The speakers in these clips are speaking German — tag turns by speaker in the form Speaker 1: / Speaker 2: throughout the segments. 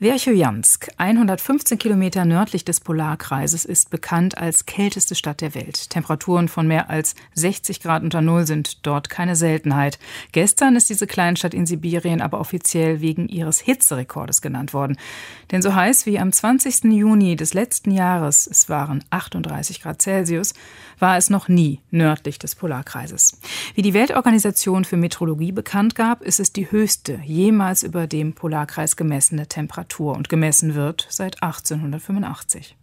Speaker 1: Verchojansk, 115 Kilometer nördlich des Polarkreises, ist bekannt als kälteste Stadt der Welt. Temperaturen von mehr als 60 Grad unter Null sind dort keine Seltenheit. Gestern ist diese Kleinstadt in Sibirien aber offiziell wegen ihres Hitzerekordes genannt worden. Denn so heiß wie am 20. Juni des letzten Jahres, es waren 38 Grad Celsius, war es noch nie nördlich des Polarkreises. Wie die Weltorganisation für Meteorologie bekannt gab, ist es die höchste jemals über dem Polarkreis gemessene Temperatur. Temperatur und gemessen wird seit 1885.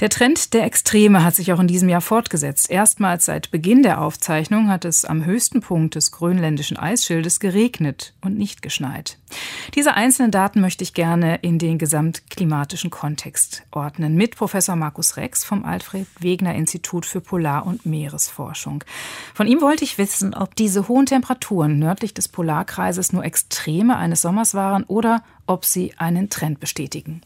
Speaker 1: Der Trend der Extreme hat sich auch in diesem Jahr fortgesetzt. Erstmals seit Beginn der Aufzeichnung hat es am höchsten Punkt des grönländischen Eisschildes geregnet und nicht geschneit. Diese einzelnen Daten möchte ich gerne in den gesamtklimatischen Kontext ordnen mit Professor Markus Rex vom Alfred Wegener Institut für Polar- und Meeresforschung. Von ihm wollte ich wissen, ob diese hohen Temperaturen nördlich des Polarkreises nur Extreme eines Sommers waren oder ob sie einen Trend bestätigen.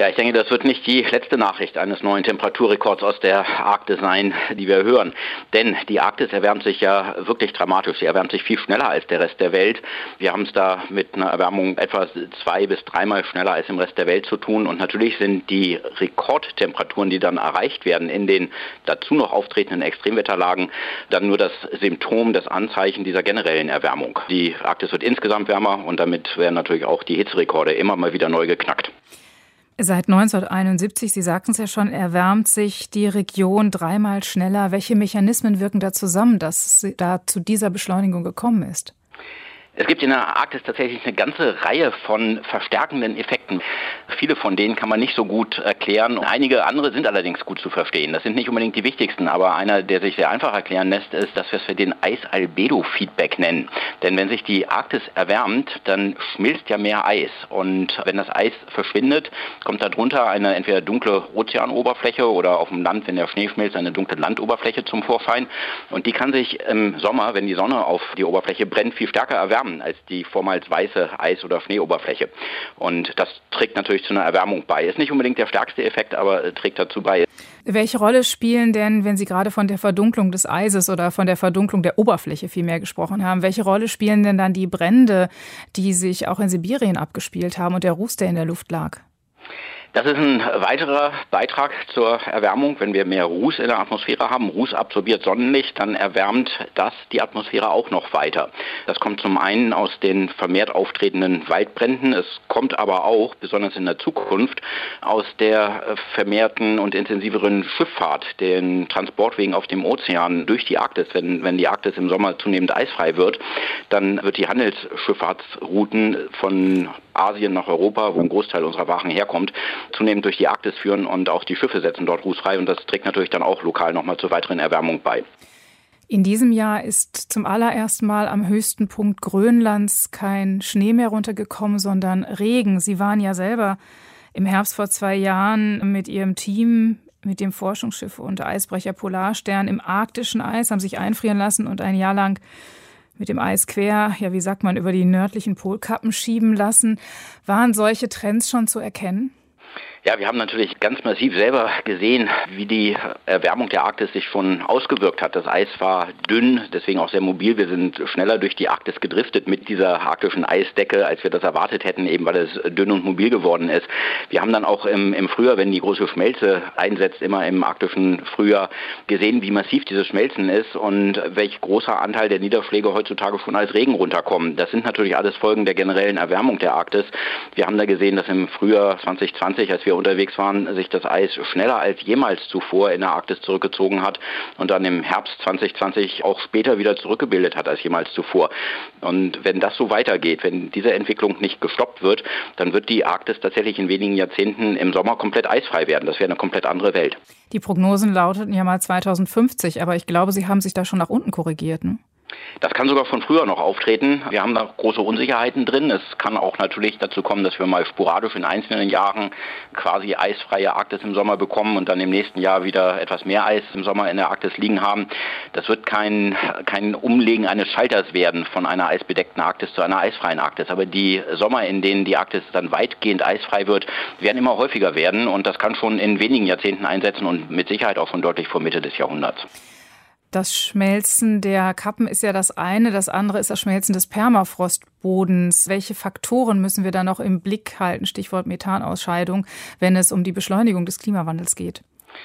Speaker 2: Ja, ich denke, das wird nicht die letzte Nachricht eines neuen Temperaturrekords aus der Arktis sein, die wir hören. Denn die Arktis erwärmt sich ja wirklich dramatisch. Sie erwärmt sich viel schneller als der Rest der Welt. Wir haben es da mit einer Erwärmung etwa zwei bis dreimal schneller als im Rest der Welt zu tun. Und natürlich sind die Rekordtemperaturen, die dann erreicht werden in den dazu noch auftretenden Extremwetterlagen, dann nur das Symptom, das Anzeichen dieser generellen Erwärmung. Die Arktis wird insgesamt wärmer und damit werden natürlich auch die Hitzerekorde immer mal wieder neu geknackt.
Speaker 1: Seit 1971, Sie sagten es ja schon, erwärmt sich die Region dreimal schneller. Welche Mechanismen wirken da zusammen, dass es da zu dieser Beschleunigung gekommen ist?
Speaker 2: Es gibt in der Arktis tatsächlich eine ganze Reihe von verstärkenden Effekten. Viele von denen kann man nicht so gut erklären. Einige andere sind allerdings gut zu verstehen. Das sind nicht unbedingt die wichtigsten, aber einer, der sich sehr einfach erklären lässt, ist, dass wir es für den Eis-Albedo-Feedback nennen. Denn wenn sich die Arktis erwärmt, dann schmilzt ja mehr Eis. Und wenn das Eis verschwindet, kommt darunter eine entweder dunkle Ozeanoberfläche oder auf dem Land, wenn der Schnee schmilzt, eine dunkle Landoberfläche zum Vorschein. Und die kann sich im Sommer, wenn die Sonne auf die Oberfläche brennt, viel stärker erwärmen wärmen als die vormals weiße Eis- oder Schneeoberfläche. Und das trägt natürlich zu einer Erwärmung bei. Ist nicht unbedingt der stärkste Effekt, aber trägt dazu bei.
Speaker 1: Welche Rolle spielen denn, wenn Sie gerade von der Verdunklung des Eises oder von der Verdunklung der Oberfläche vielmehr gesprochen haben, welche Rolle spielen denn dann die Brände, die sich auch in Sibirien abgespielt haben und der Ruß, der in der Luft lag?
Speaker 2: Das ist ein weiterer Beitrag zur Erwärmung. Wenn wir mehr Ruß in der Atmosphäre haben, Ruß absorbiert Sonnenlicht, dann erwärmt das die Atmosphäre auch noch weiter. Das kommt zum einen aus den vermehrt auftretenden Waldbränden. Es kommt aber auch, besonders in der Zukunft, aus der vermehrten und intensiveren Schifffahrt, den Transportwegen auf dem Ozean durch die Arktis. Wenn, wenn die Arktis im Sommer zunehmend eisfrei wird, dann wird die Handelsschifffahrtsrouten von Asien nach Europa, wo ein Großteil unserer Waren herkommt, zunehmend durch die Arktis führen und auch die Schiffe setzen dort rußfrei und das trägt natürlich dann auch lokal nochmal zur weiteren Erwärmung bei.
Speaker 1: In diesem Jahr ist zum allerersten Mal am höchsten Punkt Grönlands kein Schnee mehr runtergekommen, sondern Regen. Sie waren ja selber im Herbst vor zwei Jahren mit Ihrem Team, mit dem Forschungsschiff und Eisbrecher Polarstern im arktischen Eis, haben sich einfrieren lassen und ein Jahr lang mit dem Eis quer, ja, wie sagt man, über die nördlichen Polkappen schieben lassen. Waren solche Trends schon zu erkennen?
Speaker 2: Ja, wir haben natürlich ganz massiv selber gesehen, wie die Erwärmung der Arktis sich schon ausgewirkt hat. Das Eis war dünn, deswegen auch sehr mobil. Wir sind schneller durch die Arktis gedriftet mit dieser arktischen Eisdecke, als wir das erwartet hätten, eben weil es dünn und mobil geworden ist. Wir haben dann auch im, im Frühjahr, wenn die große Schmelze einsetzt, immer im arktischen Frühjahr gesehen, wie massiv dieses Schmelzen ist und welch großer Anteil der Niederschläge heutzutage schon als Regen runterkommen. Das sind natürlich alles Folgen der generellen Erwärmung der Arktis. Wir haben da gesehen, dass im Frühjahr 2020, als wir wir unterwegs waren, sich das Eis schneller als jemals zuvor in der Arktis zurückgezogen hat und dann im Herbst 2020 auch später wieder zurückgebildet hat als jemals zuvor. Und wenn das so weitergeht, wenn diese Entwicklung nicht gestoppt wird, dann wird die Arktis tatsächlich in wenigen Jahrzehnten im Sommer komplett eisfrei werden. Das wäre eine komplett andere Welt.
Speaker 1: Die Prognosen lauteten ja mal 2050, aber ich glaube, Sie haben sich da schon nach unten korrigiert. Ne?
Speaker 2: Das kann sogar von früher noch auftreten. Wir haben da große Unsicherheiten drin. Es kann auch natürlich dazu kommen, dass wir mal sporadisch in einzelnen Jahren quasi eisfreie Arktis im Sommer bekommen und dann im nächsten Jahr wieder etwas mehr Eis im Sommer in der Arktis liegen haben. Das wird kein, kein Umlegen eines Schalters werden von einer eisbedeckten Arktis zu einer eisfreien Arktis. Aber die Sommer, in denen die Arktis dann weitgehend eisfrei wird, werden immer häufiger werden und das kann schon in wenigen Jahrzehnten einsetzen und mit Sicherheit auch schon deutlich vor Mitte des Jahrhunderts.
Speaker 1: Das Schmelzen der Kappen ist ja das eine, das andere ist das Schmelzen des Permafrostbodens. Welche Faktoren müssen wir da noch im Blick halten, Stichwort Methanausscheidung, wenn es um die Beschleunigung des Klimawandels geht?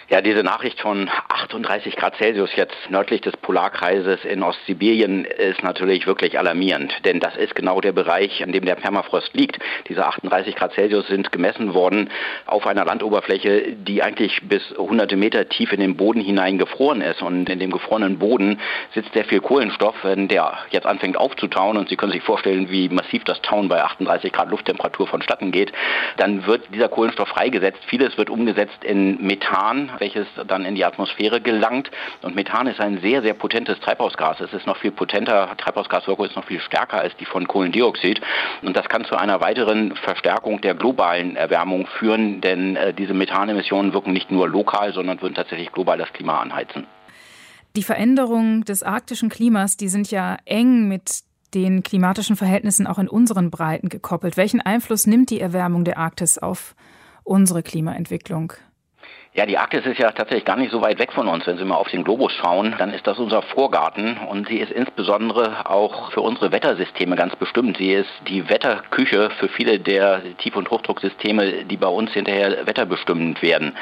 Speaker 2: Ja, diese Nachricht von 38 Grad Celsius jetzt nördlich des Polarkreises in Ostsibirien ist natürlich wirklich alarmierend, denn das ist genau der Bereich, an dem der Permafrost liegt. Diese 38 Grad Celsius sind gemessen worden auf einer Landoberfläche, die eigentlich bis hunderte Meter tief in den Boden hinein gefroren ist. Und in dem gefrorenen Boden sitzt sehr viel Kohlenstoff, wenn der jetzt anfängt aufzutauen und Sie können sich vorstellen, wie massiv das Tauen bei 38 Grad Lufttemperatur vonstatten geht, dann wird dieser Kohlenstoff freigesetzt. Vieles wird umgesetzt in Methan welches dann in die Atmosphäre gelangt. Und Methan ist ein sehr, sehr potentes Treibhausgas. Es ist noch viel potenter, Treibhausgaswirkung ist noch viel stärker als die von Kohlendioxid. Und das kann zu einer weiteren Verstärkung der globalen Erwärmung führen, denn äh, diese Methanemissionen wirken nicht nur lokal, sondern würden tatsächlich global das Klima anheizen.
Speaker 1: Die Veränderungen des arktischen Klimas, die sind ja eng mit den klimatischen Verhältnissen auch in unseren Breiten gekoppelt. Welchen Einfluss nimmt die Erwärmung der Arktis auf unsere Klimaentwicklung?
Speaker 2: Ja, die Arktis ist ja tatsächlich gar nicht so weit weg von uns. Wenn Sie mal auf den Globus schauen, dann ist das unser Vorgarten und sie ist insbesondere auch für unsere Wettersysteme ganz bestimmt. Sie ist die Wetterküche für viele der Tief- und Hochdrucksysteme, die bei uns hinterher wetterbestimmend werden.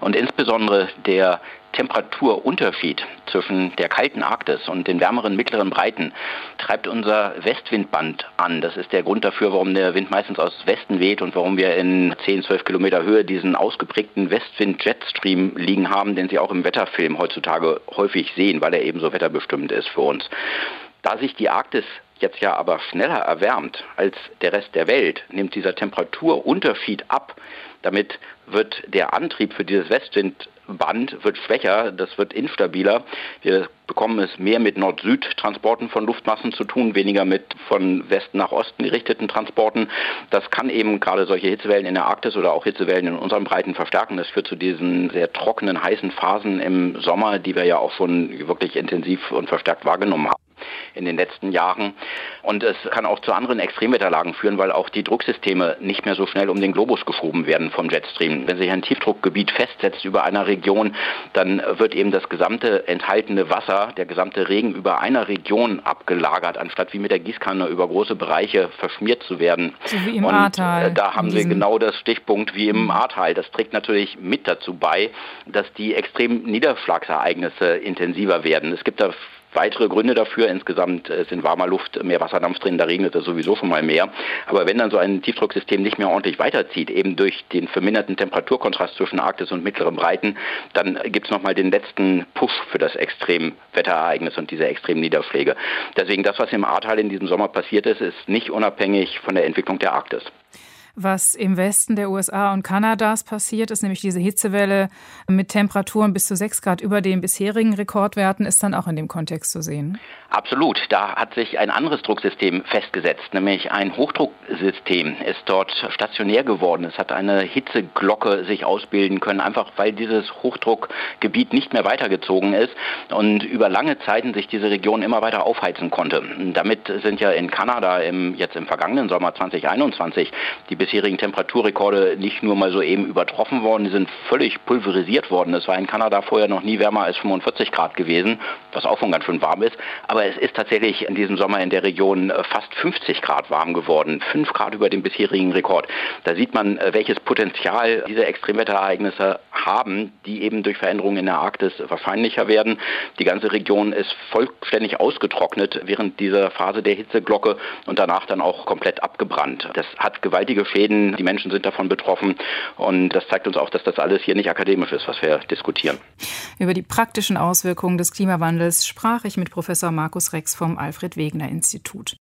Speaker 2: Und insbesondere der Temperaturunterschied zwischen der kalten Arktis und den wärmeren mittleren Breiten treibt unser Westwindband an. Das ist der Grund dafür, warum der Wind meistens aus Westen weht und warum wir in 10, 12 Kilometer Höhe diesen ausgeprägten Westwind-Jetstream liegen haben, den Sie auch im Wetterfilm heutzutage häufig sehen, weil er eben so wetterbestimmend ist für uns. Da sich die Arktis jetzt ja aber schneller erwärmt als der Rest der Welt, nimmt dieser Temperaturunterschied ab. Damit wird der Antrieb für dieses Westwindband wird schwächer, das wird instabiler. Wir bekommen es mehr mit Nord-Süd-Transporten von Luftmassen zu tun, weniger mit von Westen nach Osten gerichteten Transporten. Das kann eben gerade solche Hitzewellen in der Arktis oder auch Hitzewellen in unseren Breiten verstärken. Das führt zu diesen sehr trockenen, heißen Phasen im Sommer, die wir ja auch schon wirklich intensiv und verstärkt wahrgenommen haben in den letzten Jahren. Und es kann auch zu anderen Extremwetterlagen führen, weil auch die Drucksysteme nicht mehr so schnell um den Globus geschoben werden vom Jetstream. Wenn sich ein Tiefdruckgebiet festsetzt über einer Region, dann wird eben das gesamte enthaltene Wasser, der gesamte Regen über einer Region abgelagert, anstatt wie mit der Gießkanne über große Bereiche verschmiert zu werden.
Speaker 1: So wie im Und Ahrtal.
Speaker 2: Äh, da haben wir genau das Stichpunkt wie im Ahrtal. Das trägt natürlich mit dazu bei, dass die extremen Niederschlagsereignisse intensiver werden. Es gibt da weitere Gründe dafür. Insgesamt äh, sind warmer Luft, mehr Wasserdampf drin, da regnet es sowieso schon mal mehr. Aber wenn dann so ein Tiefdrucksystem nicht mehr ordentlich weiterzieht, eben durch den verminderten Temperaturkontrast zwischen Arktis und mittleren Breiten, dann gibt es nochmal den letzten Push für das Extremwetterereignis und diese extremen Niederschläge. Deswegen das, was im Ahrtal in diesem Sommer passiert ist, ist nicht unabhängig von der Entwicklung der Arktis.
Speaker 1: Was im Westen der USA und Kanadas passiert ist, nämlich diese Hitzewelle mit Temperaturen bis zu sechs Grad über den bisherigen Rekordwerten, ist dann auch in dem Kontext zu sehen.
Speaker 2: Absolut. Da hat sich ein anderes Drucksystem festgesetzt, nämlich ein Hochdrucksystem ist dort stationär geworden. Es hat eine Hitzeglocke sich ausbilden können, einfach weil dieses Hochdruckgebiet nicht mehr weitergezogen ist und über lange Zeiten sich diese Region immer weiter aufheizen konnte. Damit sind ja in Kanada im, jetzt im vergangenen Sommer 2021 die bisherigen Temperaturrekorde nicht nur mal so eben übertroffen worden, die sind völlig pulverisiert worden. Es war in Kanada vorher noch nie wärmer als 45 Grad gewesen, was auch schon ganz schön warm ist. Aber es ist tatsächlich in diesem Sommer in der Region äh, fast 50 Grad warm geworden, 5 Grad über dem bisherigen Rekord. Da sieht man, äh, welches Potenzial diese Extremwetterereignisse haben, die eben durch Veränderungen in der Arktis wahrscheinlicher werden. Die ganze Region ist vollständig ausgetrocknet während dieser Phase der Hitzeglocke und danach dann auch komplett abgebrannt. Das hat gewaltige Schäden, die Menschen sind davon betroffen und das zeigt uns auch, dass das alles hier nicht akademisch ist, was wir diskutieren.
Speaker 1: Über die praktischen Auswirkungen des Klimawandels sprach ich mit Professor Markus Rex vom Alfred Wegener Institut.